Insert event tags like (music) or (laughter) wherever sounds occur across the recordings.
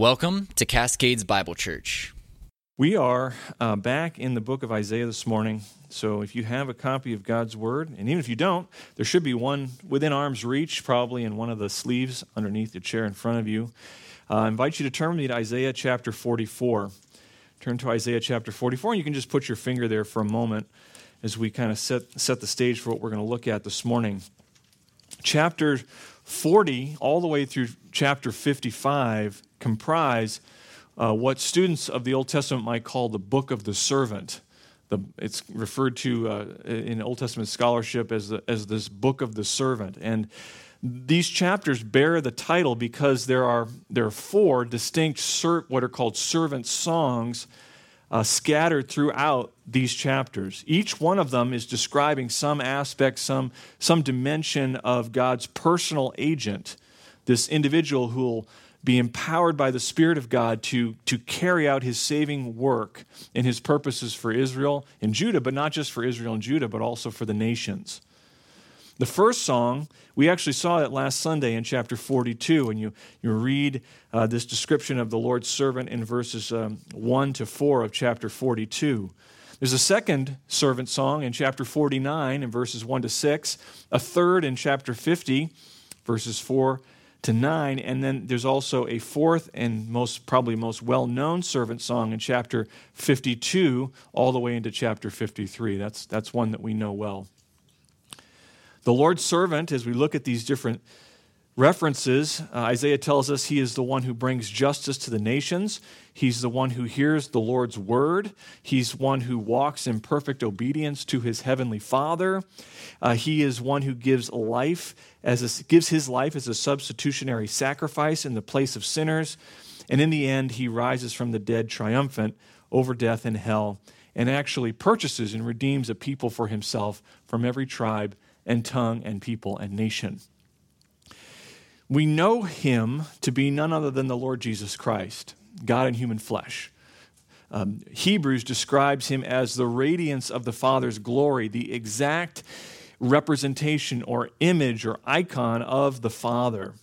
Welcome to Cascades Bible Church. We are uh, back in the book of Isaiah this morning. So if you have a copy of God's Word, and even if you don't, there should be one within arm's reach, probably in one of the sleeves underneath the chair in front of you. Uh, I invite you to turn me to Isaiah chapter 44. Turn to Isaiah chapter 44, and you can just put your finger there for a moment as we kind of set, set the stage for what we're going to look at this morning. Chapter 40, all the way through chapter 55, comprise uh, what students of the Old Testament might call the book of the servant. The, it's referred to uh, in Old Testament scholarship as, the, as this book of the servant. And these chapters bear the title because there are, there are four distinct, ser- what are called servant songs uh, scattered throughout these chapters. Each one of them is describing some aspect, some, some dimension of God's personal agent, this individual who will be empowered by the Spirit of God to, to carry out his saving work and his purposes for Israel and Judah, but not just for Israel and Judah, but also for the nations. The first song, we actually saw it last Sunday in chapter 42, and you, you read uh, this description of the Lord's servant in verses um, 1 to 4 of chapter 42. There's a second servant song in chapter 49 in verses 1 to 6, a third in chapter 50, verses 4 to 9. And then there's also a fourth and most probably most well known servant song in chapter 52, all the way into chapter 53. That's, that's one that we know well. The Lord's servant, as we look at these different references, uh, Isaiah tells us he is the one who brings justice to the nations. He's the one who hears the Lord's word. He's one who walks in perfect obedience to his heavenly Father. Uh, he is one who gives life as a, gives his life as a substitutionary sacrifice in the place of sinners. And in the end, he rises from the dead triumphant over death and hell and actually purchases and redeems a people for himself from every tribe and tongue and people and nation. We know him to be none other than the Lord Jesus Christ, God in human flesh. Um, Hebrews describes him as the radiance of the Father's glory, the exact representation or image or icon of the Father.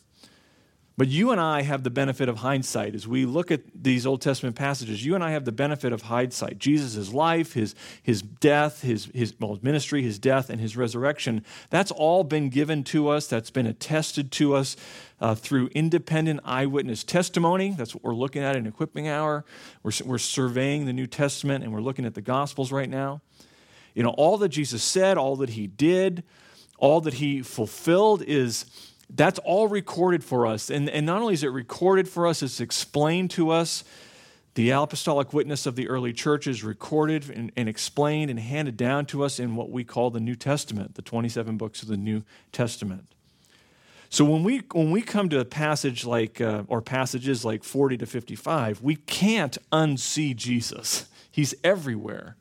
But you and I have the benefit of hindsight. As we look at these Old Testament passages, you and I have the benefit of hindsight. Jesus' life, his, his death, his, his, well, ministry, his death, and his resurrection, that's all been given to us, that's been attested to us uh, through independent eyewitness testimony. That's what we're looking at in Equipping Hour. We're, we're surveying the New Testament and we're looking at the Gospels right now. You know, all that Jesus said, all that he did, all that he fulfilled is that's all recorded for us. And, and not only is it recorded for us, it's explained to us. The apostolic witness of the early church is recorded and, and, explained and handed down to us in what we call the New Testament, the 27 books of the New Testament. So when we when we come to a passage like uh, or passages like 40 to 55, we can't unsee Jesus. He's everywhere.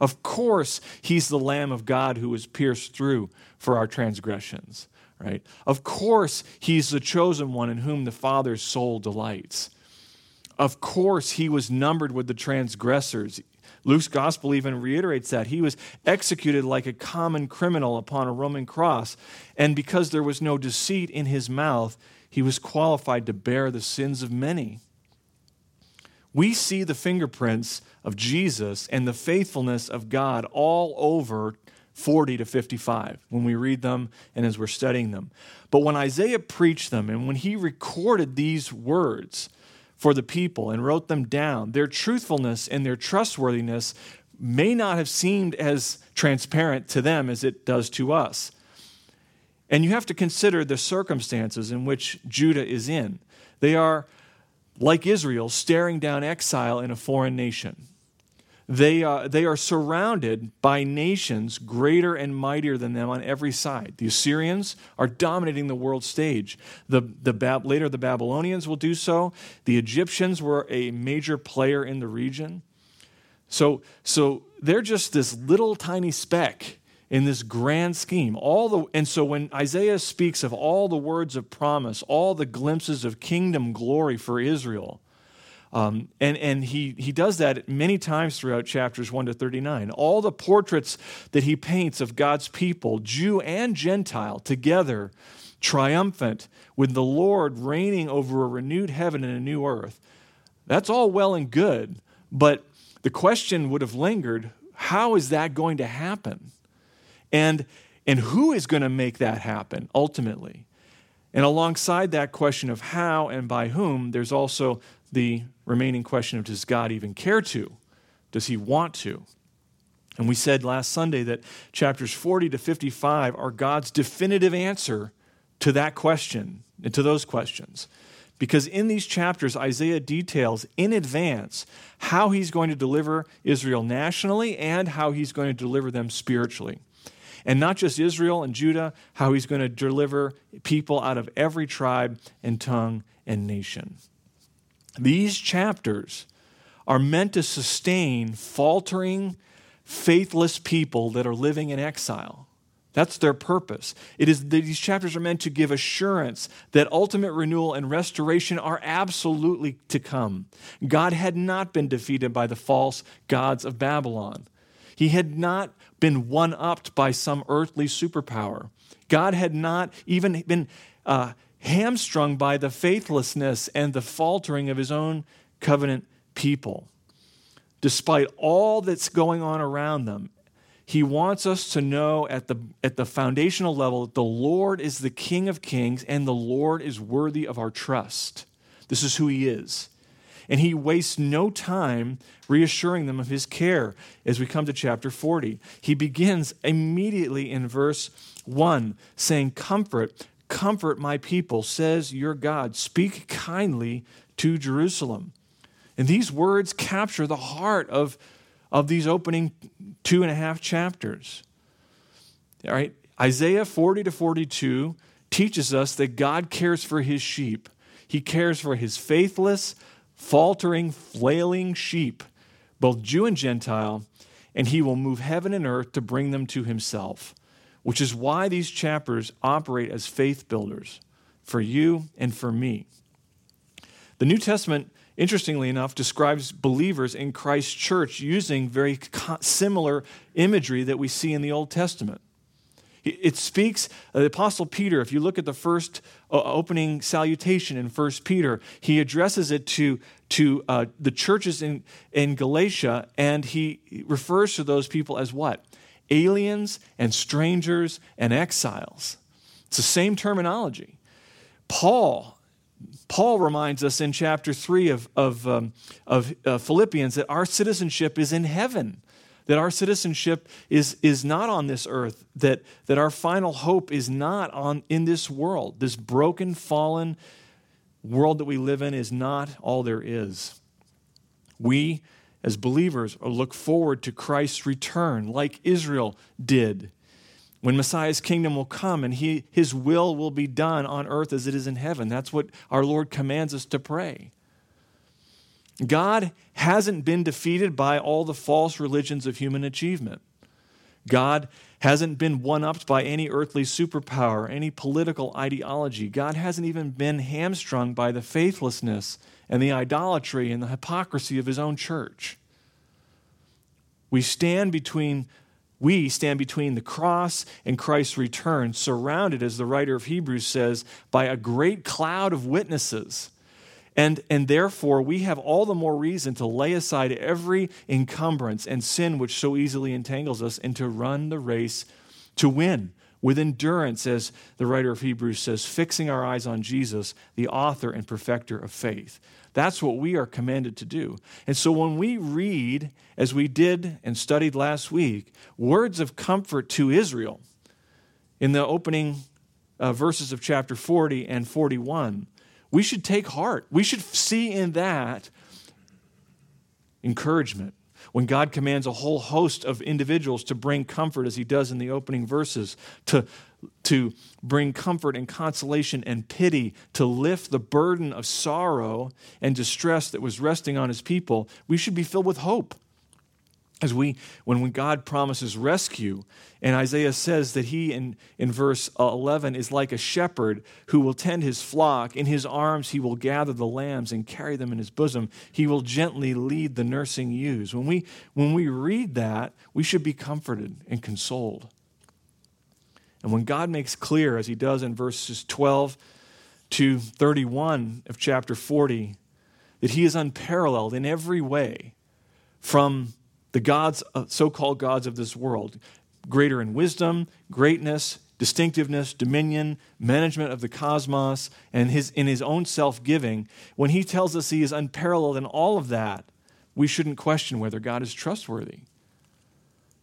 Of course, he's the lamb of God who was pierced through for our transgressions right? Of course, he's the chosen one in whom the Father's soul delights. Of course, he was numbered with the transgressors. Luke's gospel even reiterates that. He was executed like a common criminal upon a Roman cross, and because there was no deceit in his mouth, he was qualified to bear the sins of many. We see the fingerprints of Jesus and the faithfulness of God all over 40 to 55 when we read them and as we're studying them. But when Isaiah preached them and when he recorded these words for the people and wrote them down, their truthfulness and their trustworthiness may not have seemed as transparent to them as it does to us. And you have to consider the circumstances in which Judah is in. They are, like Israel, staring down exile in a foreign nation. They, uh, they are surrounded by nations greater and mightier than them on every side. The Assyrians are dominating the world stage. The, the Bab- later, the Babylonians will do so. The Egyptians were a major player in the region. So, so they're just this little tiny speck in this grand scheme. All the, and so when Isaiah speaks of all the words of promise, all the glimpses of kingdom glory for Israel, um, and and he, he does that many times throughout chapters 1 to 39. All the portraits that he paints of God's people, Jew and Gentile, together triumphant, with the Lord reigning over a renewed heaven and a new earth. That's all well and good, but the question would have lingered how is that going to happen? And, and who is going to make that happen ultimately? And alongside that question of how and by whom, there's also the remaining question of does God even care to? Does he want to? And we said last Sunday that chapters 40 to 55 are God's definitive answer to that question and to those questions. Because in these chapters, Isaiah details in advance how he's going to deliver Israel nationally and how he's going to deliver them spiritually. And not just Israel and Judah, how he's going to deliver people out of every tribe and tongue and nation. These chapters are meant to sustain faltering, faithless people that are living in exile. That's their purpose. It is these chapters are meant to give assurance that ultimate renewal and restoration are absolutely to come. God had not been defeated by the false gods of Babylon. He had not been one upped by some earthly superpower. God had not even been uh, hamstrung by the faithlessness and the faltering of his own covenant people. Despite all that's going on around them, he wants us to know at the, at the foundational level that the Lord is the King of kings and the Lord is worthy of our trust. This is who He is. And He wastes no time reassuring them of His care as we come to chapter 40. He begins immediately in verse 1 saying, Comfort, comfort my people, says your God. Speak kindly to Jerusalem. And these words capture the heart of of these opening two and a half chapters. All right, Isaiah 40 to 42 teaches us that God cares for his sheep. He cares for his faithless, faltering, flailing sheep, both Jew and Gentile, and he will move heaven and earth to bring them to himself, which is why these chapters operate as faith builders for you and for me. The New Testament interestingly enough, describes believers in Christ's church using very similar imagery that we see in the Old Testament. It speaks, uh, the Apostle Peter, if you look at the first uh, opening salutation in 1 Peter, he addresses it to, to uh, the churches in, in Galatia, and he refers to those people as what? Aliens and strangers and exiles. It's the same terminology. Paul Paul reminds us in chapter 3 of, of, um, of uh, Philippians that our citizenship is in heaven, that our citizenship is, is not on this earth, that, that our final hope is not on, in this world. This broken, fallen world that we live in is not all there is. We, as believers, look forward to Christ's return like Israel did when Messiah's kingdom will come and he, his will will be done on earth as it is in heaven. That's what our Lord commands us to pray. God hasn't been defeated by all the false religions of human achievement. God hasn't been one upped by any earthly superpower, any political ideology. God hasn't even been hamstrung by the faithlessness and the idolatry and the hypocrisy of his own church. We stand between we stand between the cross and Christ's return, surrounded, as the writer of Hebrews says, by a great cloud of witnesses. And, and therefore, we have all the more reason to lay aside every encumbrance and sin which so easily entangles us and to run the race to win with endurance, as the writer of Hebrews says, fixing our eyes on Jesus, the author and perfecter of faith. That's what we are commanded to do. And so when we read, as we did and studied last week, words of comfort to Israel in the opening uh, verses of chapter 40 and 41, we should take heart. We should see in that encouragement. When God commands a whole host of individuals to bring comfort, as he does in the opening verses, to to bring comfort and consolation and pity, to lift the burden of sorrow and distress that was resting on his people, we should be filled with hope. As we, when God promises rescue, and Isaiah says that he, in, in verse 11, is like a shepherd who will tend his flock. In his arms he will gather the lambs and carry them in his bosom. He will gently lead the nursing ewes. When we, when we read that, we should be comforted and consoled. And when God makes clear, as he does in verses 12 to 31 of chapter 40, that he is unparalleled in every way from the gods, uh, so-called gods of this world, greater in wisdom, greatness, distinctiveness, dominion, management of the cosmos, and his, in his own self-giving, when he tells us he is unparalleled in all of that, we shouldn't question whether God is trustworthy.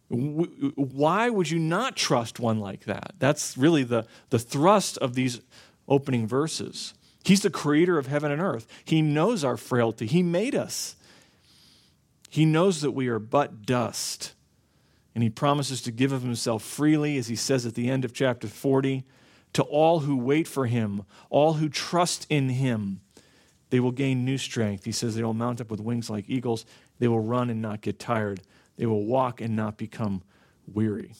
Why would you not trust one like that? That's really the, the thrust of these opening verses. He's the creator of heaven and earth. He knows our frailty. He made us. He knows that we are but dust. And he promises to give of himself freely, as he says at the end of chapter 40, to all who wait for him, all who trust in him. They will gain new strength. He says they will mount up with wings like eagles. They will run and not get tired. They will walk and not become weary.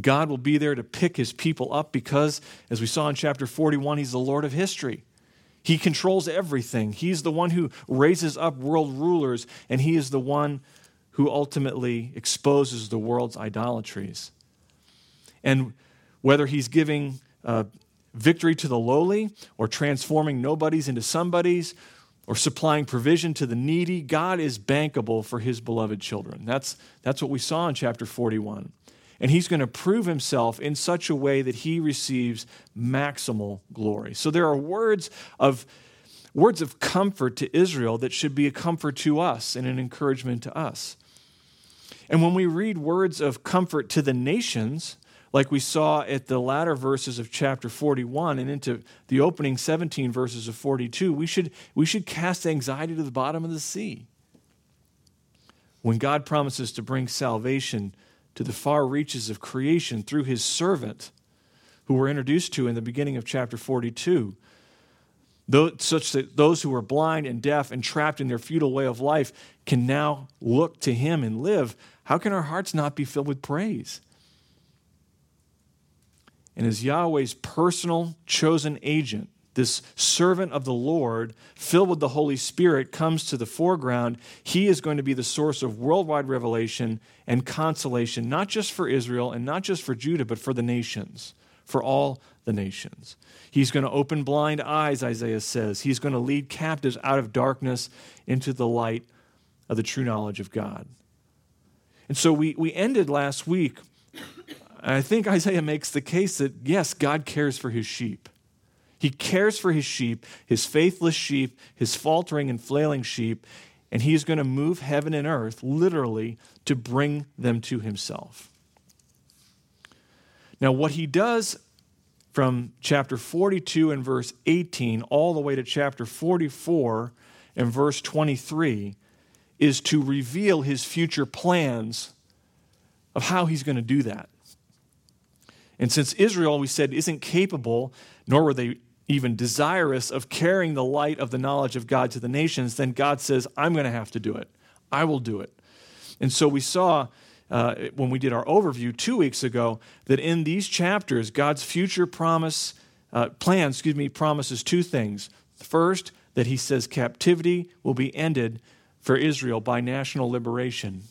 God will be there to pick his people up because, as we saw in chapter 41, he's the Lord of history. He controls everything. He's the one who raises up world rulers, and he is the one who ultimately exposes the world's idolatries. And whether he's giving uh, victory to the lowly or transforming nobodies into somebodies or supplying provision to the needy, God is bankable for his beloved children. That's, that's what we saw in chapter 41. And he's going to prove himself in such a way that he receives maximal glory. So there are words of words of comfort to Israel that should be a comfort to us and an encouragement to us. And when we read words of comfort to the nations, like we saw at the latter verses of chapter 41 and into the opening 17 verses of 42, we should, we should cast anxiety to the bottom of the sea. When God promises to bring salvation to the far reaches of creation through his servant, who we're introduced to in the beginning of chapter 42, such that those who are blind and deaf and trapped in their futile way of life can now look to him and live, how can our hearts not be filled with praise? and as Yahweh's personal chosen agent, this servant of the Lord, filled with the Holy Spirit, comes to the foreground, he is going to be the source of worldwide revelation and consolation, not just for Israel and not just for Judah, but for the nations, for all the nations. He's going to open blind eyes, Isaiah says. He's going to lead captives out of darkness into the light of the true knowledge of God. And so we, we ended last week I think Isaiah makes the case that, yes, God cares for his sheep. He cares for his sheep, his faithless sheep, his faltering and flailing sheep, and he is going to move heaven and earth literally to bring them to himself. Now, what he does from chapter 42 and verse 18 all the way to chapter 44 and verse 23 is to reveal his future plans of how he's going to do that. And since Israel, we said, isn't capable, nor were they even desirous of carrying the light of the knowledge of God to the nations, then God says, I'm going to have to do it. I will do it. And so we saw uh, when we did our overview two weeks ago that in these chapters, God's future promise, uh, plan, excuse me, promises two things. First, that he says captivity will be ended for Israel by national liberation.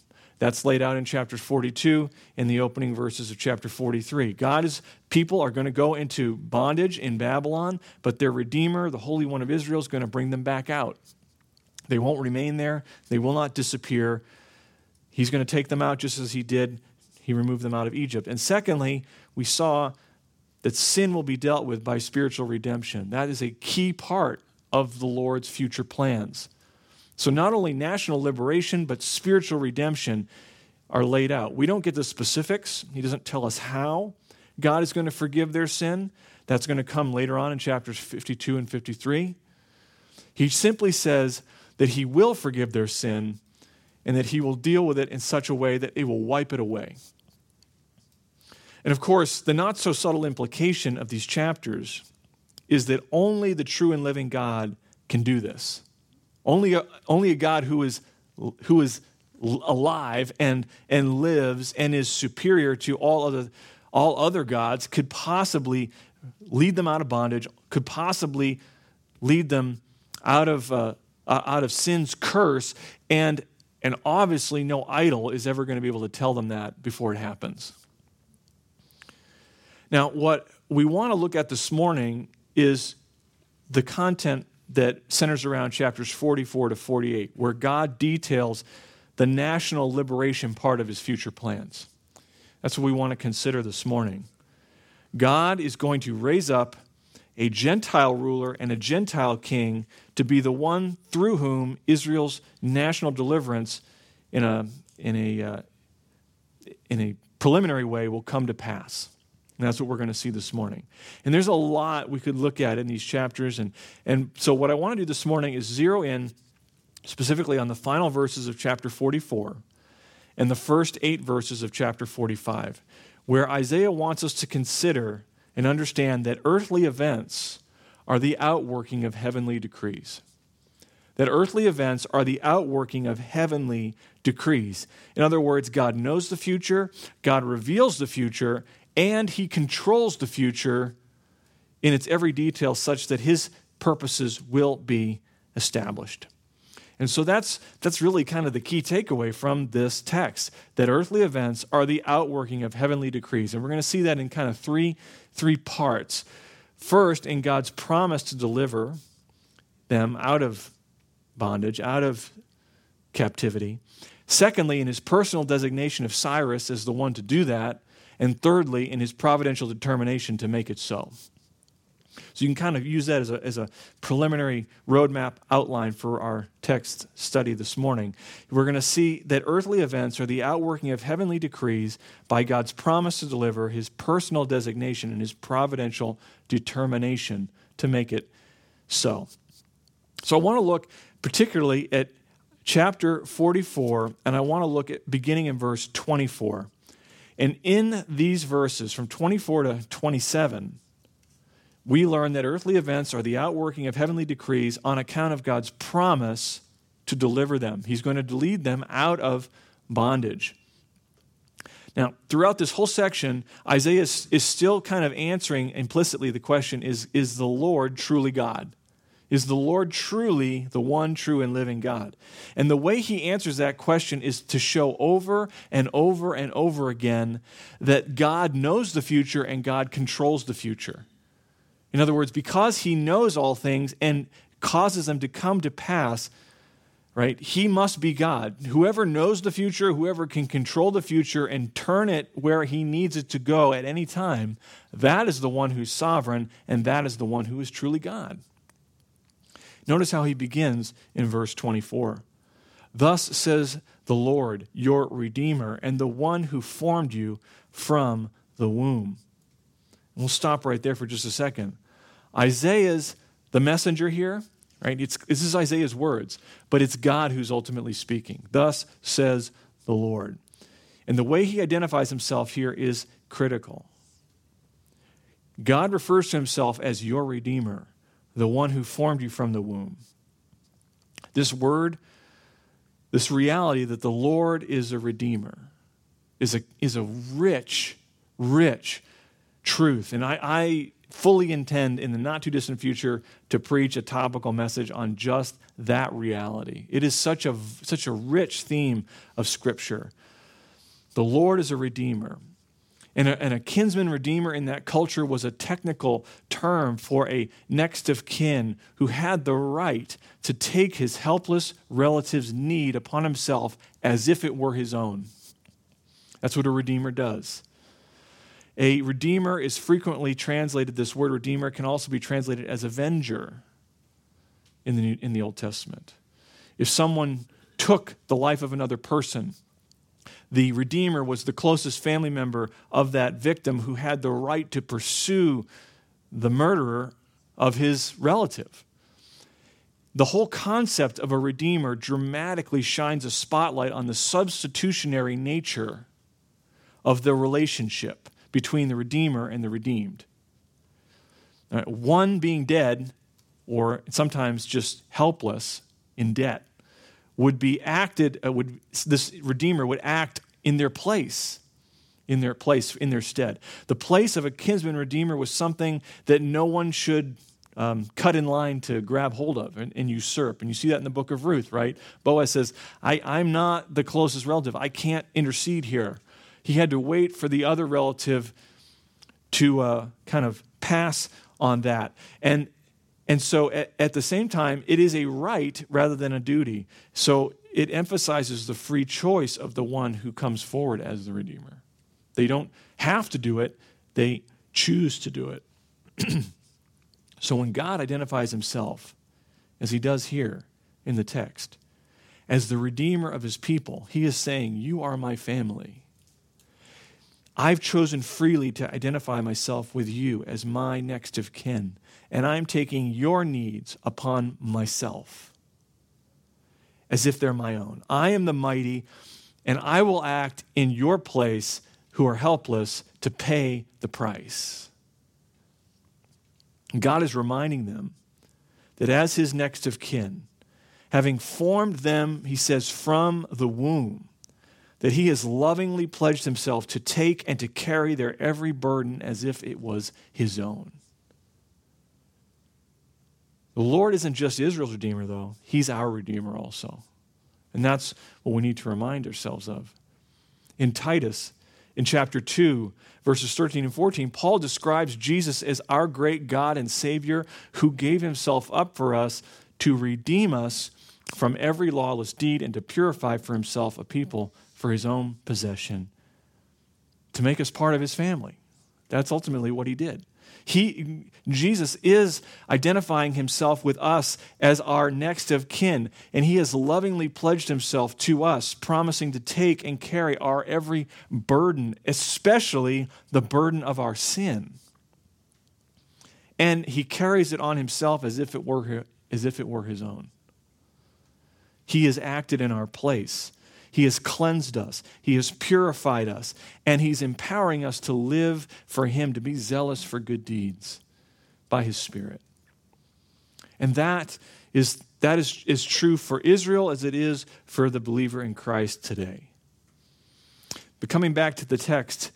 That's laid out in chapter 42 in the opening verses of chapter 43. God's people are going to go into bondage in Babylon, but their Redeemer, the Holy One of Israel, is going to bring them back out. They won't remain there, they will not disappear. He's going to take them out just as he did. He removed them out of Egypt. And secondly, we saw that sin will be dealt with by spiritual redemption. That is a key part of the Lord's future plans. So, not only national liberation, but spiritual redemption are laid out. We don't get the specifics, He doesn't tell us how God is going to forgive their sin. That's going to come later on in chapters 52 and 53. He simply says that He will forgive their sin and that He will deal with it in such a way that it will wipe it away. And of course, the not so subtle implication of these chapters is that only the true and living God can do this. Only a, only a God who is, who is alive and, and lives and is superior to all other, all other gods could possibly lead them out of bondage, could possibly lead them out of, uh, uh, out of sin's curse, and, and obviously no idol is ever going to be able to tell them that before it happens. Now, what we want to look at this morning is the content that centers around chapters 44 to 48, where God details the national liberation part of his future plans. That's what we want to consider this morning. God is going to raise up a Gentile ruler and a Gentile king to be the one through whom Israel's national deliverance in a, in a, uh, in a preliminary way will come to pass. And that's what we're going to see this morning. And there's a lot we could look at in these chapters. And, and so, what I want to do this morning is zero in specifically on the final verses of chapter 44 and the first eight verses of chapter 45, where Isaiah wants us to consider and understand that earthly events are the outworking of heavenly decrees. That earthly events are the outworking of heavenly decrees. In other words, God knows the future, God reveals the future, and He controls the future in its every detail such that His purposes will be established. And so that's, that's really kind of the key takeaway from this text that earthly events are the outworking of heavenly decrees. And we're going to see that in kind of three, three parts. First, in God's promise to deliver them out of bondage, out of captivity. Secondly, in his personal designation of Cyrus as the one to do that. And thirdly, in his providential determination to make it so. So you can kind of use that as a, as a preliminary roadmap outline for our text study this morning. We're going to see that earthly events are the outworking of heavenly decrees by God's promise to deliver his personal designation and his providential determination to make it so. So I want to look particularly at chapter 44, and I want to look at beginning in verse 24. And in these verses, from 24 to 27, we learn that earthly events are the outworking of heavenly decrees on account of God's promise to deliver them. He's going to lead them out of bondage. Now, throughout this whole section, Isaiah is, still kind of answering implicitly the question is, is the Lord truly God? Is the Lord truly the one true and living God? And the way he answers that question is to show over and over and over again that God knows the future and God controls the future. In other words, because he knows all things and causes them to come to pass, right? He must be God. Whoever knows the future, whoever can control the future and turn it where he needs it to go at any time, that is the one who's sovereign and that is the one who is truly God. Notice how he begins in verse 24. Thus says the Lord, your Redeemer, and the one who formed you from the womb. We'll stop right there for just a second. Isaiah's the messenger here, right? It's, this is Isaiah's words, but it's God who's ultimately speaking. Thus says the Lord. And the way he identifies himself here is critical. God refers to himself as your Redeemer, the one who formed you from the womb. This word, this reality that the Lord is a Redeemer, is a, is a rich, rich truth. And I, I fully intend in the not too distant future to preach a topical message on just that reality. It is such a, such a rich theme of Scripture. The Lord is a redeemer. And a, and a, kinsman redeemer in that culture was a technical term for a next of kin who had the right to take his helpless relative's need upon himself as if it were his own. That's what a redeemer does. A redeemer is frequently translated, this word redeemer can also be translated as avenger in the, in the Old Testament. If someone took the life of another person, the redeemer was the closest family member of that victim who had the right to pursue the murderer of his relative. The whole concept of a redeemer dramatically shines a spotlight on the substitutionary nature of the relationship between the Redeemer and the redeemed. Right, one being dead, or sometimes just helpless in debt, would be acted, uh, would, this Redeemer would act in their place in their place, in their stead. The place of a kinsman redeemer was something that no one should um, cut in line to grab hold of and, and, usurp. And you see that in the book of Ruth, right? Boaz says, I, I'm not the closest relative. I can't intercede here. He had to wait for the other relative to uh, kind of pass on that. And and so at, at, the same time, it is a right rather than a duty. So it emphasizes the free choice of the one who comes forward as the Redeemer. They don't have to do it, they choose to do it. (clears throat) so when God identifies himself, as he does here in the text, as the Redeemer of his people, he is saying, You are my family. I've chosen freely to identify myself with you as my next of kin, and I'm taking your needs upon myself as if they're my own. I am the mighty, and I will act in your place who are helpless to pay the price. God is reminding them that as his next of kin, having formed them, he says, from the womb, that he has lovingly pledged himself to take and to carry their every burden as if it was his own. The Lord isn't just Israel's Redeemer, though, he's our Redeemer also. And that's what we need to remind ourselves of. In Titus, in chapter 2, verses 13 and 14, Paul describes Jesus as our great God and Savior who gave himself up for us to redeem us from every lawless deed and to purify for himself a people for his own possession, to make us part of his family. That's ultimately what he did. He, Jesus is identifying himself with us as our next of kin, and he has lovingly pledged himself to us, promising to take and carry our every burden, especially the burden of our sin. And he carries it on himself as if it were, as if it were his own. He has acted in our place. He has cleansed us, He has purified us, and He's empowering us to live for Him, to be zealous for good deeds by His Spirit. And that is, that is, is true for Israel as it is for the believer in Christ today. But coming back to the text,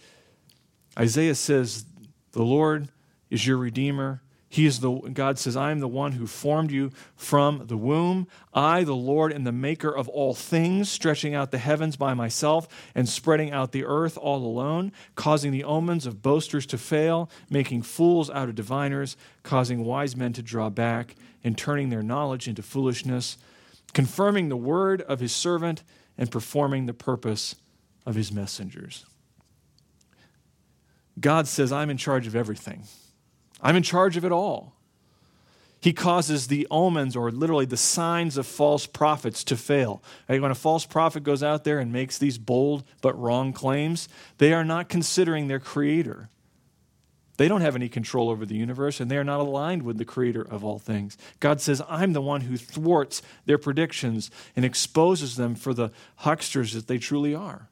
Isaiah says, The Lord is your Redeemer. He is the God says, I am the one who formed you from the womb. I, the Lord, and the maker of all things, stretching out the heavens by myself and spreading out the earth all alone, causing the omens of boasters to fail, making fools out of diviners, causing wise men to draw back, and turning their knowledge into foolishness, confirming the word of his servant and performing the purpose of his messengers. God says, I'm in charge of everything. I'm in charge of it all. He causes the omens, or literally the signs of false prophets, to fail. When a false prophet goes out there and makes these bold but wrong claims, they are not considering their creator. They don't have any control over the universe, and they are not aligned with the creator of all things. God says, I'm the one who thwarts their predictions and exposes them for the hucksters that they truly are.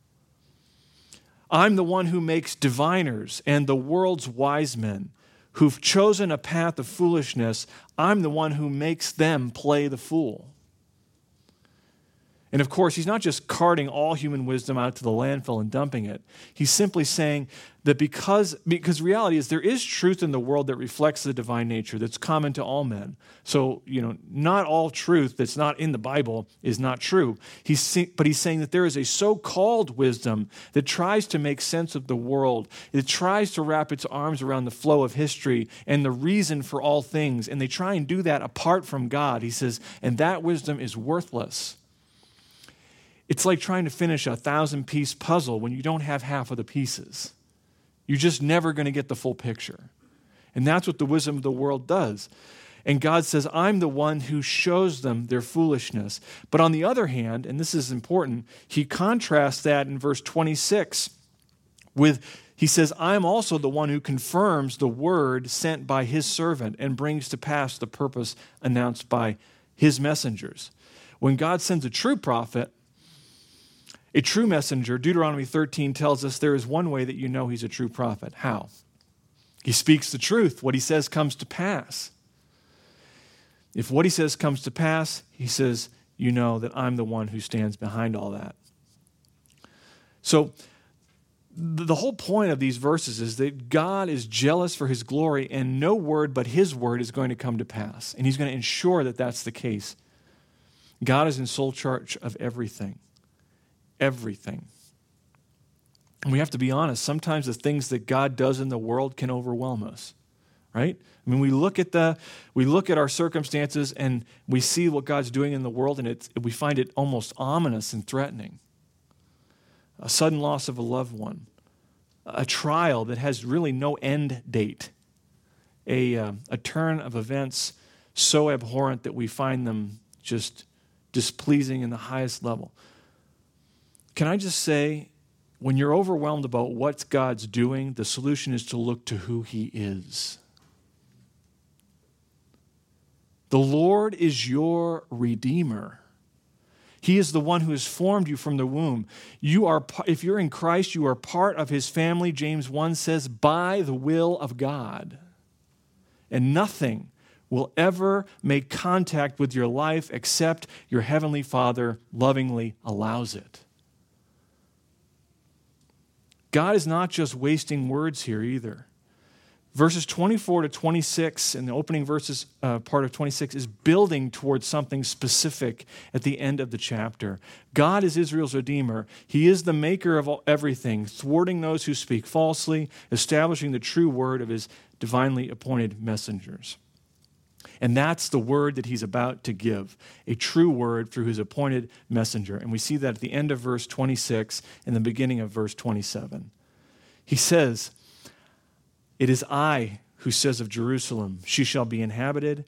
I'm the one who makes diviners and the world's wise men who've chosen a path of foolishness, I'm the one who makes them play the fool. And of course, he's not just carting all human wisdom out to the landfill and dumping it. He's simply saying that because, because reality is there is truth in the world that reflects the divine nature that's common to all men. So, you know, not all truth that's not in the Bible is not true. He's, but he's saying that there is a so called wisdom that tries to make sense of the world, it tries to wrap its arms around the flow of history and the reason for all things. And they try and do that apart from God. He says, and that wisdom is worthless. It's like trying to finish a thousand piece puzzle when you don't have half of the pieces. You're just never going to get the full picture. And that's what the wisdom of the world does. And God says, I'm the one who shows them their foolishness. But on the other hand, and this is important, he contrasts that in verse 26 with, he says, I'm also the one who confirms the word sent by his servant and brings to pass the purpose announced by his messengers. When God sends a true prophet, a true messenger, Deuteronomy 13 tells us there is one way that you know he's a true prophet. How? He speaks the truth. What he says comes to pass. If what he says comes to pass, he says, You know that I'm the one who stands behind all that. So, the whole point of these verses is that God is jealous for his glory, and no word but his word is going to come to pass. And he's going to ensure that that's the case. God is in sole charge of everything everything. And we have to be honest, sometimes the things that God does in the world can overwhelm us, right? I mean, we look at the we look at our circumstances and we see what God's doing in the world, and it's, we find it almost ominous and threatening. A sudden loss of a loved one, a trial that has really no end date, a, uh, a turn of events so abhorrent that we find them just displeasing in the highest level. Can I just say, when you're overwhelmed about what God's doing, the solution is to look to who He is. The Lord is your Redeemer. He is the one who has formed you from the womb. You are, if you're in Christ, you are part of his family, James 1 says, by the will of God. And nothing will ever make contact with your life except your heavenly Father lovingly allows it. God is not just wasting words here either. Verses 24 to 26, and the opening verses, uh, part of 26, is building towards something specific at the end of the chapter. God is Israel's Redeemer. He is the maker of everything, thwarting those who speak falsely, establishing the true word of his divinely appointed messengers. And that's the word that he's about to give, a true word through his appointed messenger. And we see that at the end of verse 26 and the beginning of verse 27. He says, it is I who says of Jerusalem, She shall be inhabited,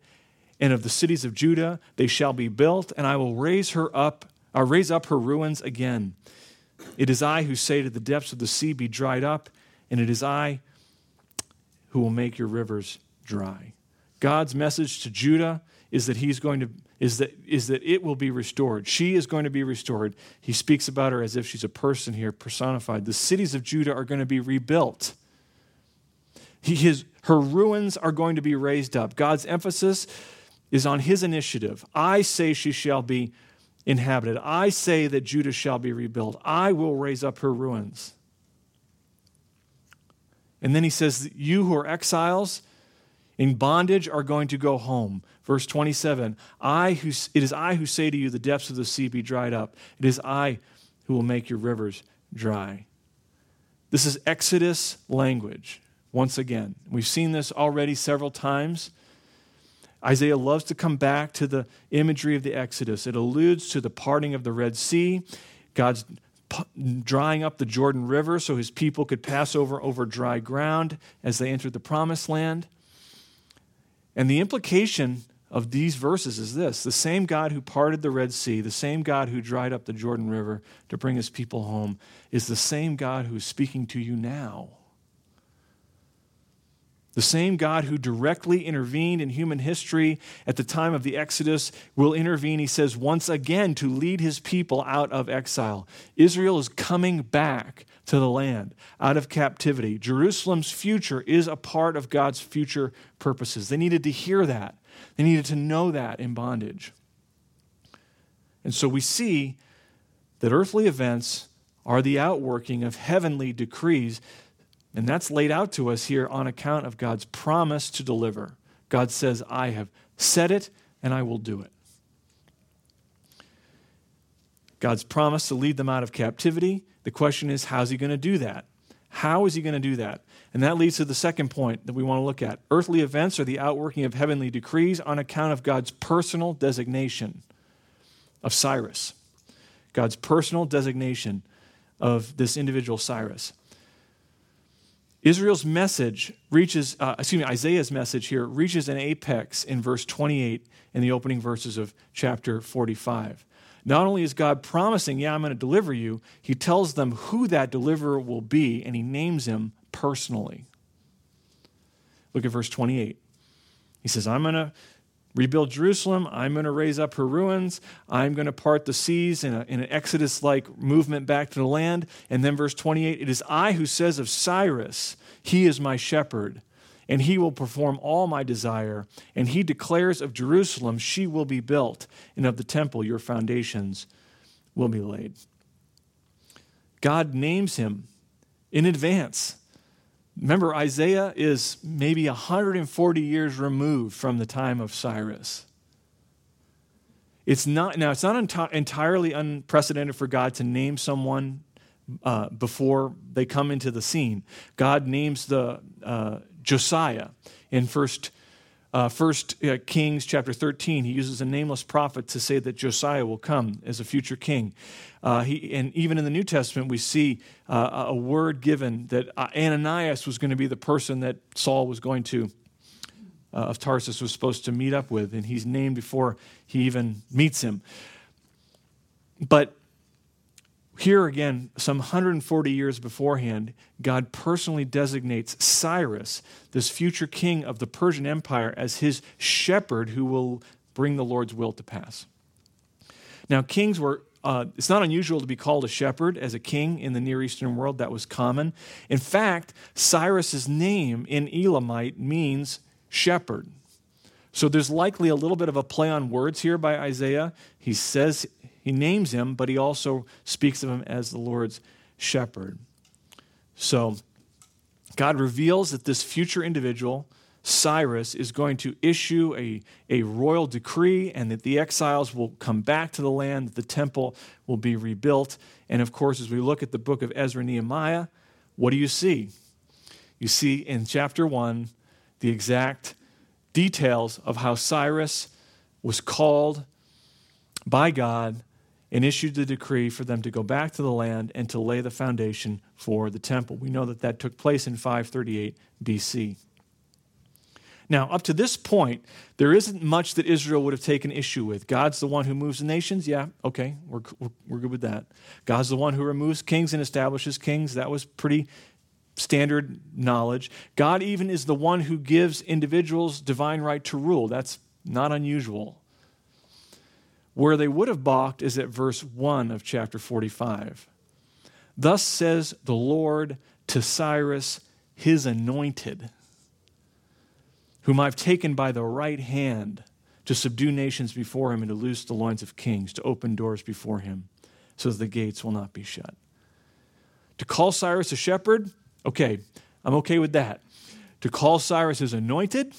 and of the cities of Judah, they shall be built, and I will raise her up, or uh, raise up her ruins again. It is I who say to the depths of the sea, Be dried up, and it is I who will make your rivers dry. God's message to Judah is that he's going to is that is that it will be restored. She is going to be restored. He speaks about her as if she's a person here personified. The cities of Judah are going to be rebuilt. He, his, her ruins are going to be raised up. God's emphasis is on his initiative. I say she shall be inhabited. I say that Judah shall be rebuilt. I will raise up her ruins. And then he says, You who are exiles in bondage are going to go home. Verse 27 I who, It is I who say to you, The depths of the sea be dried up. It is I who will make your rivers dry. This is Exodus language once again. We've seen this already several times. Isaiah loves to come back to the imagery of the Exodus. It alludes to the parting of the Red Sea, God's drying up the Jordan River so his people could pass over over dry ground as they entered the promised land. And the implication of these verses is this the same God who parted the Red Sea, the same God who dried up the Jordan River to bring his people home, is the same God who is speaking to you now. The same God who directly intervened in human history at the time of the Exodus will intervene, he says, once again to lead his people out of exile. Israel is coming back to the land out of captivity. Jerusalem's future is a part of God's future purposes. They needed to hear that, they needed to know that in bondage. And so we see that earthly events are the outworking of heavenly decrees and that's laid out to us here on account of God's promise to deliver. God says, I have said it and I will do it. God's promise to lead them out of captivity. The question is, how's he going to do that? How is he going to do that? And that leads to the second point that we want to look at. Earthly events are the outworking of heavenly decrees on account of God's personal designation of Cyrus. God's personal designation of this individual Cyrus. Israel's message reaches, uh, excuse me, Isaiah's message here reaches an apex in verse 28 in the opening verses of chapter 45. Not only is God promising, yeah, I'm going to deliver you, he tells them who that deliverer will be, and he names him personally. Look at verse 28. He says, I'm going to rebuild Jerusalem. I'm going to raise up her ruins. I'm going to part the seas in, a, in an Exodus like movement back to the land. And then, verse 28 it is I who says of Cyrus, He is my shepherd, and he will perform all my desire. And he declares of Jerusalem, She will be built, and of the temple, your foundations will be laid. God names him in advance Remember, Isaiah is maybe 140 years removed from the time of Cyrus. It's not, now, it's not enti- entirely unprecedented for God to name someone uh, before they come into the scene. God names the uh, Josiah in First uh, First uh, Kings chapter 13, he uses a nameless prophet to say that Josiah will come as a future king. Uh, he, and even in the New Testament, we see uh, a word given that uh, Ananias was going to be the person that Saul was going to, of Tarsus, was supposed to meet up with, and he's named before he even meets him. But here again, some 140 years beforehand, God personally designates Cyrus, this future king of the Persian Empire, as his shepherd who will bring the Lord's will to pass. Now, kings were, uh, it's not unusual to be called a shepherd as a king in the Near Eastern world. That was common. In fact, Cyrus's name in Elamite means shepherd. So there's likely a little bit of a play on words here by Isaiah. He says he names him, but he also speaks of him as the Lord's shepherd. So God reveals that this future individual, Cyrus, is going to issue a, a royal decree and that the exiles will come back to the land, that the temple will be rebuilt. And of course, as we look at the book of Ezra Nehemiah, what do you see? You see in chapter 1 the exact details of how Cyrus was called by God and issued the decree for them to go back to the land and to lay the foundation for the temple. We know that that took place in 538 BC. Now, up to this point, there isn't much that Israel would have taken issue with. God's the one who moves the nations. Yeah, okay, we're, we're, we're good with that. God's the one who removes kings and establishes kings. That was pretty standard knowledge. God even is the one who gives individuals divine right to rule. That's not unusual. Where they would have balked is at verse 1 of chapter 45. Thus says the Lord to Cyrus, his anointed, whom I've taken by the right hand to subdue nations before him and to loose the loins of kings, to open doors before him, so that the gates will not be shut. To call Cyrus a shepherd, okay, I'm okay with that. To call Cyrus his anointed,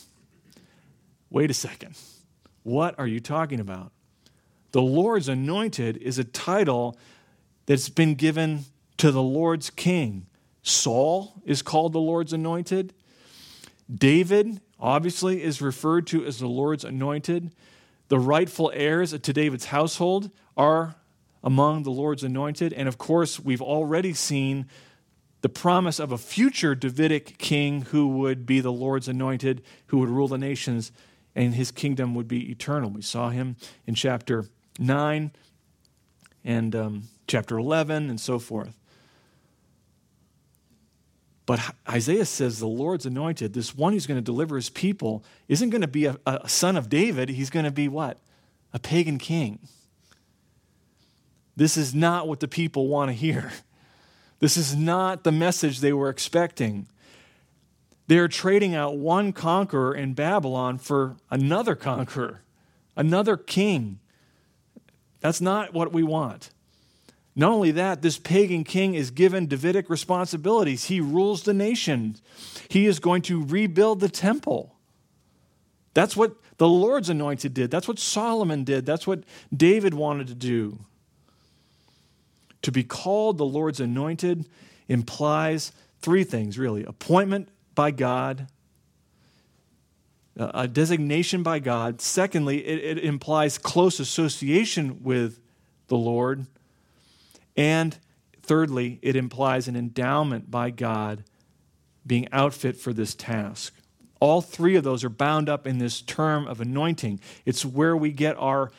wait a second. What are you talking about? The Lord's anointed is a title that's been given to the Lord's king. Saul is called the Lord's anointed. David, obviously, is referred to as the Lord's anointed. The rightful heirs to David's household are among the Lord's anointed. And of course, we've already seen the promise of a future Davidic king who would be the Lord's anointed, who would rule the nations, and his kingdom would be eternal. We saw him in chapter 9 and um, chapter 11 and so forth. But Isaiah says the Lord's anointed, this one who's going to deliver his people, isn't going to be a, a son of David. He's going to be what? A pagan king. This is not what the people want to hear. This is not the message they were expecting. They're trading out one conqueror in Babylon for another conqueror, another king. That's not what we want. Not only that, this pagan king is given Davidic responsibilities. He rules the nation, he is going to rebuild the temple. That's what the Lord's anointed did. That's what Solomon did. That's what David wanted to do. To be called the Lord's anointed implies three things, really appointment by God, a designation by God. Secondly, it, it implies close association with the Lord. And thirdly, it implies an endowment by God being outfit for this task. All three of those are bound up in this term of anointing. It's where we get our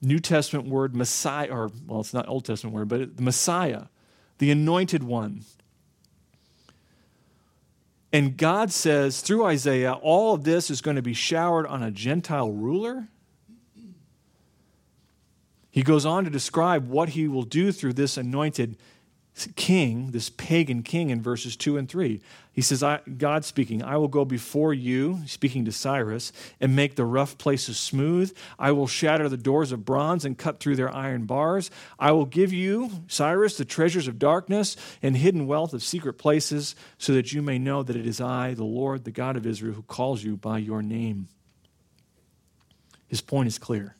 New Testament word Messiah, or, well, it's not Old Testament word, but the Messiah, the anointed one. And God says through Isaiah, all of this is going to be showered on a Gentile ruler. He goes on to describe what he will do through this anointed king, this pagan king, in verses 2 and 3. He says, God speaking, I will go before you, speaking to Cyrus, and make the rough places smooth. I will shatter the doors of bronze and cut through their iron bars. I will give you, Cyrus, the treasures of darkness and hidden wealth of secret places, so that you may know that it is I, the Lord, the God of Israel, who calls you by your name. His point is clear.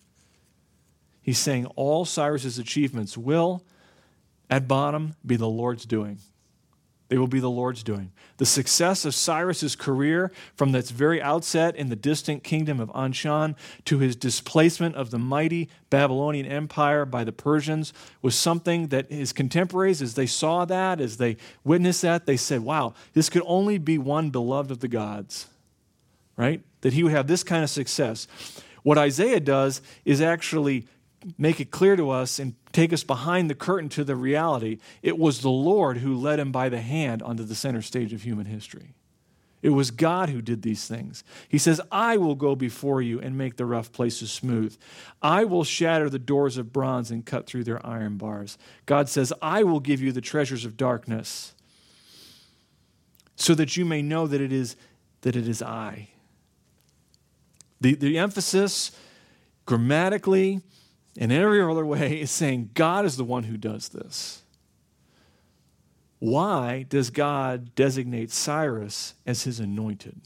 He's saying all Cyrus's achievements will at bottom be the Lord's doing. They will be the Lord's doing. The success of Cyrus's career from its very outset in the distant kingdom of Anshan to his displacement of the mighty Babylonian Empire by the Persians was something that his contemporaries, as they saw that, as they witnessed that, they said, wow, this could only be one beloved of the gods, right? That he would have this kind of success. What Isaiah does is actually make it clear to us and take us behind the curtain to the reality. It was the Lord who led him by the hand onto the center stage of human history. It was God who did these things. He says, I will go before you and make the rough places smooth. I will shatter the doors of bronze and cut through their iron bars. God says, I will give you the treasures of darkness so that you may know that it is that it is I. The, the emphasis grammatically and every other way (laughs) is saying God is the one who does this. Why does God designate Cyrus as his anointed?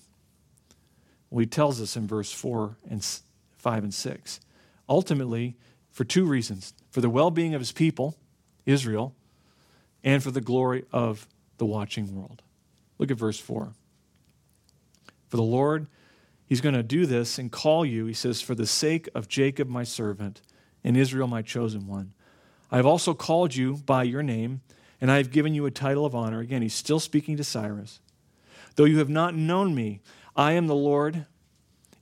Well, he tells us in verse 4 and 5 and 6. Ultimately, for two reasons for the well being of his people, Israel, and for the glory of the watching world. Look at verse 4. For the Lord, he's going to do this and call you, he says, for the sake of Jacob, my servant and Israel, my chosen one. I have also called you by your name, and I have given you a title of honor. Again, he's still speaking to Cyrus. Though you have not known me, I am the Lord,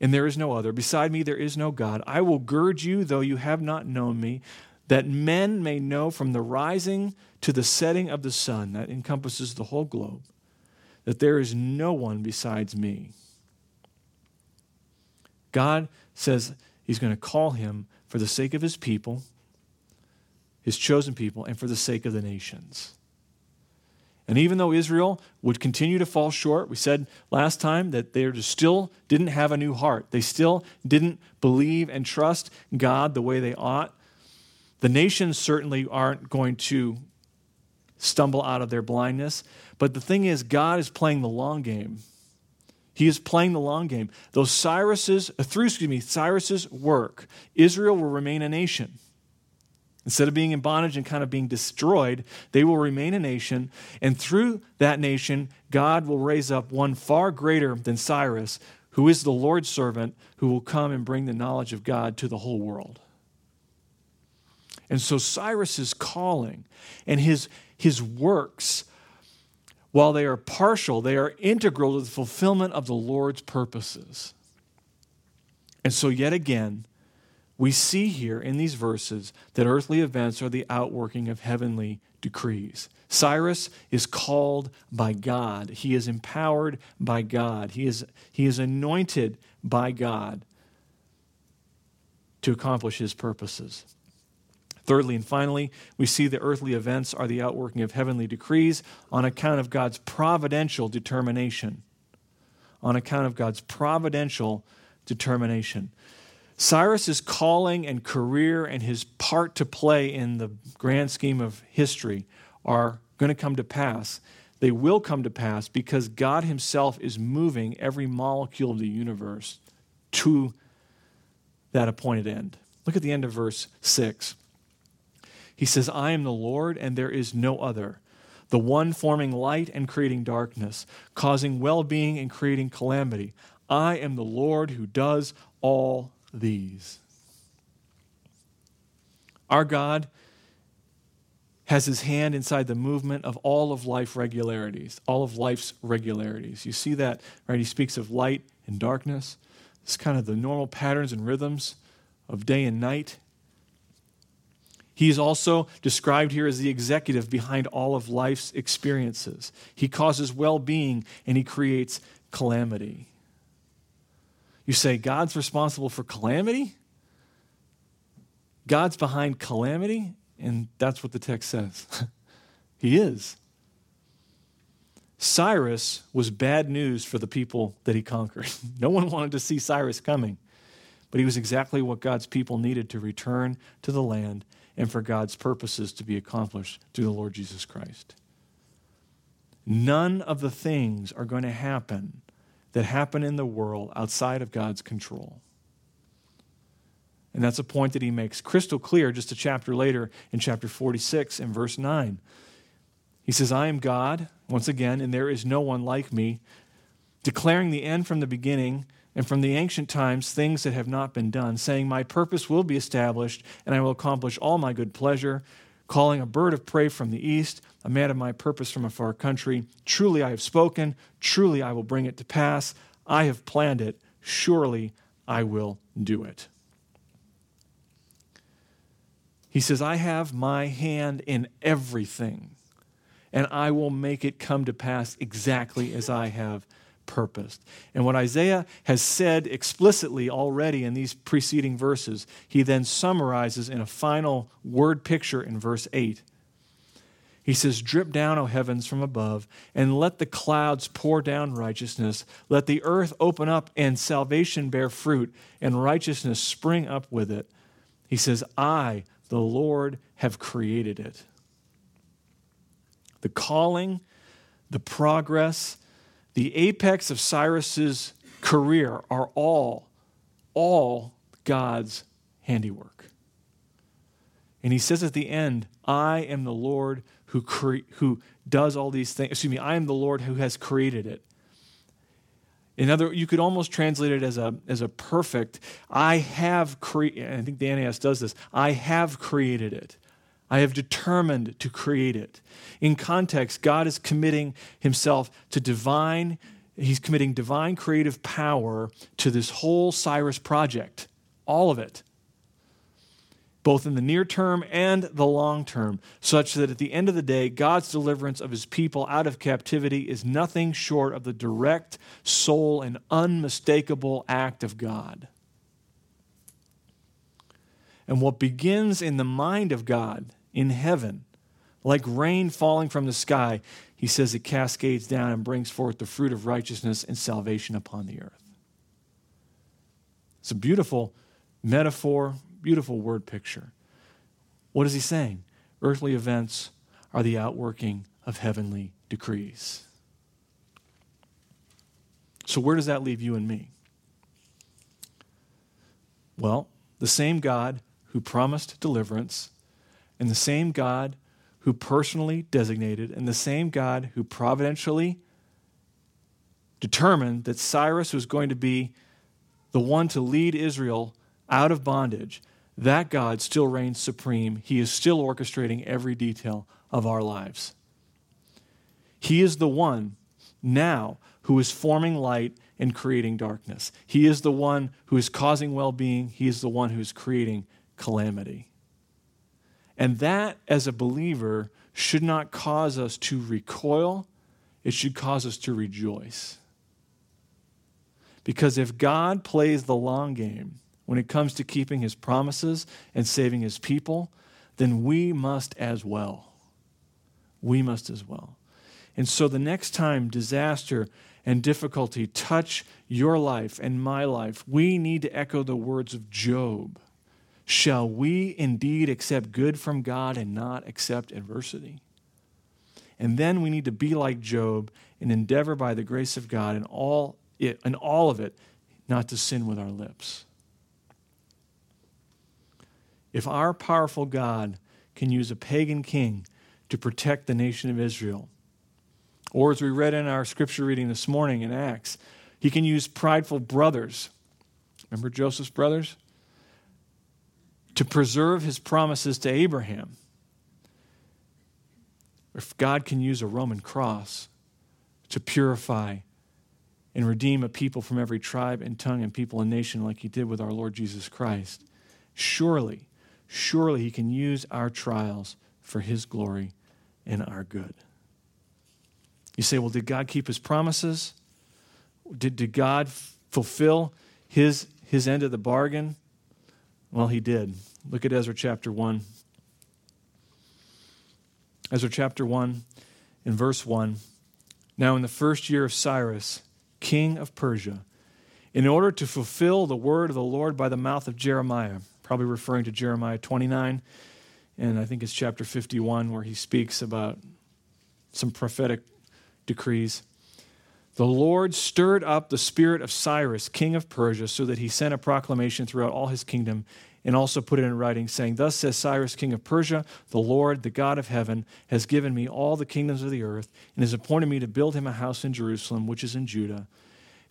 and there is no other. Beside me, there is no God. I will gird you, though you have not known me, that men may know from the rising to the setting of the sun, that encompasses the whole globe, that there is no one besides me. God says he's going to call him for the sake of his people, his chosen people, and for the sake of the nations. And even though Israel would continue to fall short, we said last time that they still didn't have a new heart. They still didn't believe and trust God the way they ought. The nations certainly aren't going to stumble out of their blindness. But the thing is, God is playing the long game. He is playing the long game. Though Cyrus's, uh, through excuse me, Cyrus's work, Israel will remain a nation. Instead of being in bondage and kind of being destroyed, they will remain a nation. And through that nation, God will raise up one far greater than Cyrus, who is the Lord's servant, who will come and bring the knowledge of God to the whole world. And so Cyrus's calling and his, his works while they are partial, they are integral to the fulfillment of the Lord's purposes. And so, yet again, we see here in these verses that earthly events are the outworking of heavenly decrees. Cyrus is called by God. He is empowered by God. He is, he is anointed by God to accomplish his purposes. Thirdly and finally, we see the earthly events are the outworking of heavenly decrees on account of God's providential determination. On account of God's providential determination. Cyrus's calling and career and his part to play in the grand scheme of history are going to come to pass. They will come to pass because God Himself is moving every molecule of the universe to that appointed end. Look at the end of verse 6. He says, I am the Lord, and there is no other, the one forming light and creating darkness, causing well being and creating calamity. I am the Lord who does all these. Our God has his hand inside the movement of all of life regularities, all of life's regularities. You see that, right? He speaks of light and darkness. It's kind of the normal patterns and rhythms of day and night. He is also described here as the executive behind all of life's experiences. He causes well being and he creates calamity. You say, God's responsible for calamity? God's behind calamity? And that's what the text says. (laughs) he is. Cyrus was bad news for the people that he conquered. (laughs) no one wanted to see Cyrus coming, but he was exactly what God's people needed to return to the land and for God's purposes to be accomplished through the Lord Jesus Christ. None of the things are going to happen that happen in the world outside of God's control. And that's a point that he makes crystal clear just a chapter later in chapter 46 and verse 9. He says, I am God, once again, and there is no one like me, declaring the end from the beginning and from the ancient times things that have not been done, saying, My purpose will be established, and I will accomplish all my good pleasure, calling a bird of prey from the east, a man of my purpose from a far country. Truly I have spoken, truly I will bring it to pass. I have planned it, surely I will do it. He says, I have my hand in everything, and I will make it come to pass exactly as I have purposed. And what Isaiah has said explicitly already in these preceding verses, he then summarizes in a final word picture in verse 8. He says, Drip down, O heavens, from above, and let the clouds pour down righteousness. Let the earth open up and salvation bear fruit, and righteousness spring up with it. He says, I, the Lord, have created it. The calling, the progress, the apex of Cyrus's career are all, all God's handiwork. And he says at the end, I am the Lord who, cre- who does all these things. Excuse me, I am the Lord who has created it. In other, you could almost translate it as a, as a perfect, I have created, I think the NAS does this, I have created it. I have determined to create it. In context, God is committing himself to divine, he's committing divine creative power to this whole Cyrus project, all of it, both in the near term and the long term, such that at the end of the day, God's deliverance of his people out of captivity is nothing short of the direct, sole, and unmistakable act of God. And what begins in the mind of God in heaven, like rain falling from the sky, he says it cascades down and brings forth the fruit of righteousness and salvation upon the earth. It's a beautiful metaphor, beautiful word picture. What is he saying? Earthly events are the outworking of heavenly decrees. So, where does that leave you and me? Well, the same God who promised deliverance and the same God who personally designated, and the same God who providentially determined that Cyrus was going to be the one to lead Israel out of bondage, that God still reigns supreme. He is still orchestrating every detail of our lives. He is the one now who is forming light and creating darkness. He is the one who is causing well being. He is the one who is creating calamity. And that, as a believer, should not cause us to recoil, it should cause us to rejoice. Because if God plays the long game when it comes to keeping his promises and saving his people, then we must as well. We must as well. And so the next time disaster and difficulty touch your life and my life, we need to echo the words of Job Shall we indeed accept good from God and not accept adversity? And then we need to be like Job and endeavor by the grace of God in all, it, in all of it not to sin with our lips. If our powerful God can use a pagan king to protect the nation of Israel, or as we read in our scripture reading this morning in Acts, he can use prideful brothers. Remember Joseph's brothers? To preserve his promises to Abraham. If God can use a Roman cross to purify and redeem a people from every tribe and tongue and people and nation like he did with our Lord Jesus Christ, surely, surely he can use our trials for his glory and our good. You say, well, did God keep his promises? Did, did God fulfill his, his end of the bargain? Well, he did. Look at Ezra chapter 1. Ezra chapter 1, in verse 1. Now, in the first year of Cyrus, king of Persia, in order to fulfill the word of the Lord by the mouth of Jeremiah, probably referring to Jeremiah 29, and I think it's chapter 51 where he speaks about some prophetic decrees. The Lord stirred up the spirit of Cyrus, king of Persia, so that he sent a proclamation throughout all his kingdom and also put it in writing, saying, Thus says Cyrus, king of Persia, the Lord, the God of heaven, has given me all the kingdoms of the earth, and has appointed me to build him a house in Jerusalem, which is in Judah.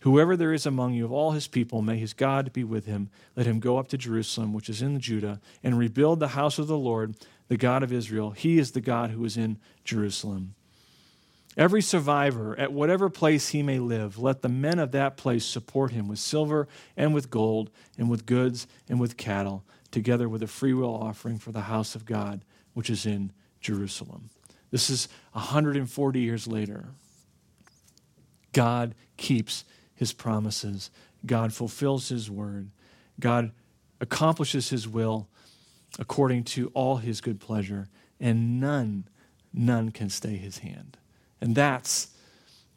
Whoever there is among you of all his people, may his God be with him. Let him go up to Jerusalem, which is in Judah, and rebuild the house of the Lord, the God of Israel. He is the God who is in Jerusalem. Every survivor, at whatever place he may live, let the men of that place support him with silver and with gold and with goods and with cattle, together with a freewill offering for the house of God, which is in Jerusalem. This is 140 years later. God keeps his promises, God fulfills his word, God accomplishes his will according to all his good pleasure, and none, none can stay his hand. And that's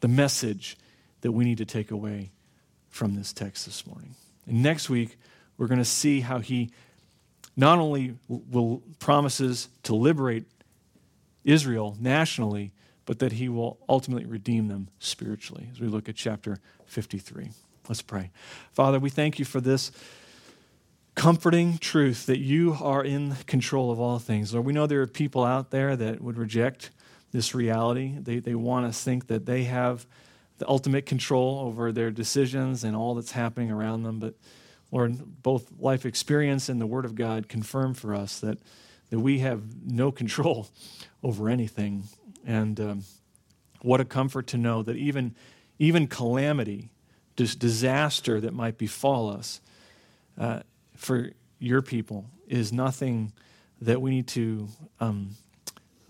the message that we need to take away from this text this morning. And next week, we're going to see how he not only will promises to liberate Israel nationally, but that he will ultimately redeem them spiritually as we look at chapter 53. Let's pray. Father, we thank you for this comforting truth that you are in control of all things. Lord, we know there are people out there that would reject this reality. They, they want us to think that they have the ultimate control over their decisions and all that's happening around them. But Lord, both life experience and the Word of God confirm for us that, that we have no control (laughs) over anything. And um, what a comfort to know that even, even calamity, dis- disaster that might befall us uh, for your people is nothing that we need to um,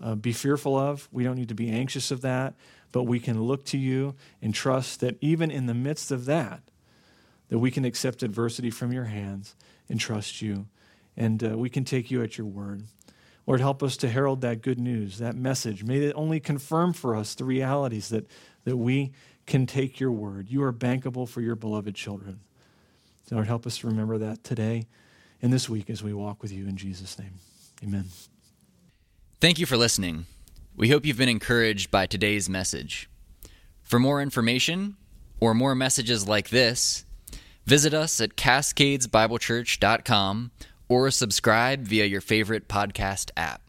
uh, be fearful of. We don't need to be anxious of that, but we can look to you and trust that even in the midst of that, that we can accept adversity from your hands and trust you, and uh, we can take you at your word. Lord, help us to herald that good news, that message. May it only confirm for us the realities that, that we can take your word. You are bankable for your beloved children. Lord, help us remember that today and this week as we walk with you in Jesus' name. Amen. Thank you for listening. We hope you've been encouraged by today's message. For more information or more messages like this, visit us at cascadesbiblechurch.com or subscribe via your favorite podcast app.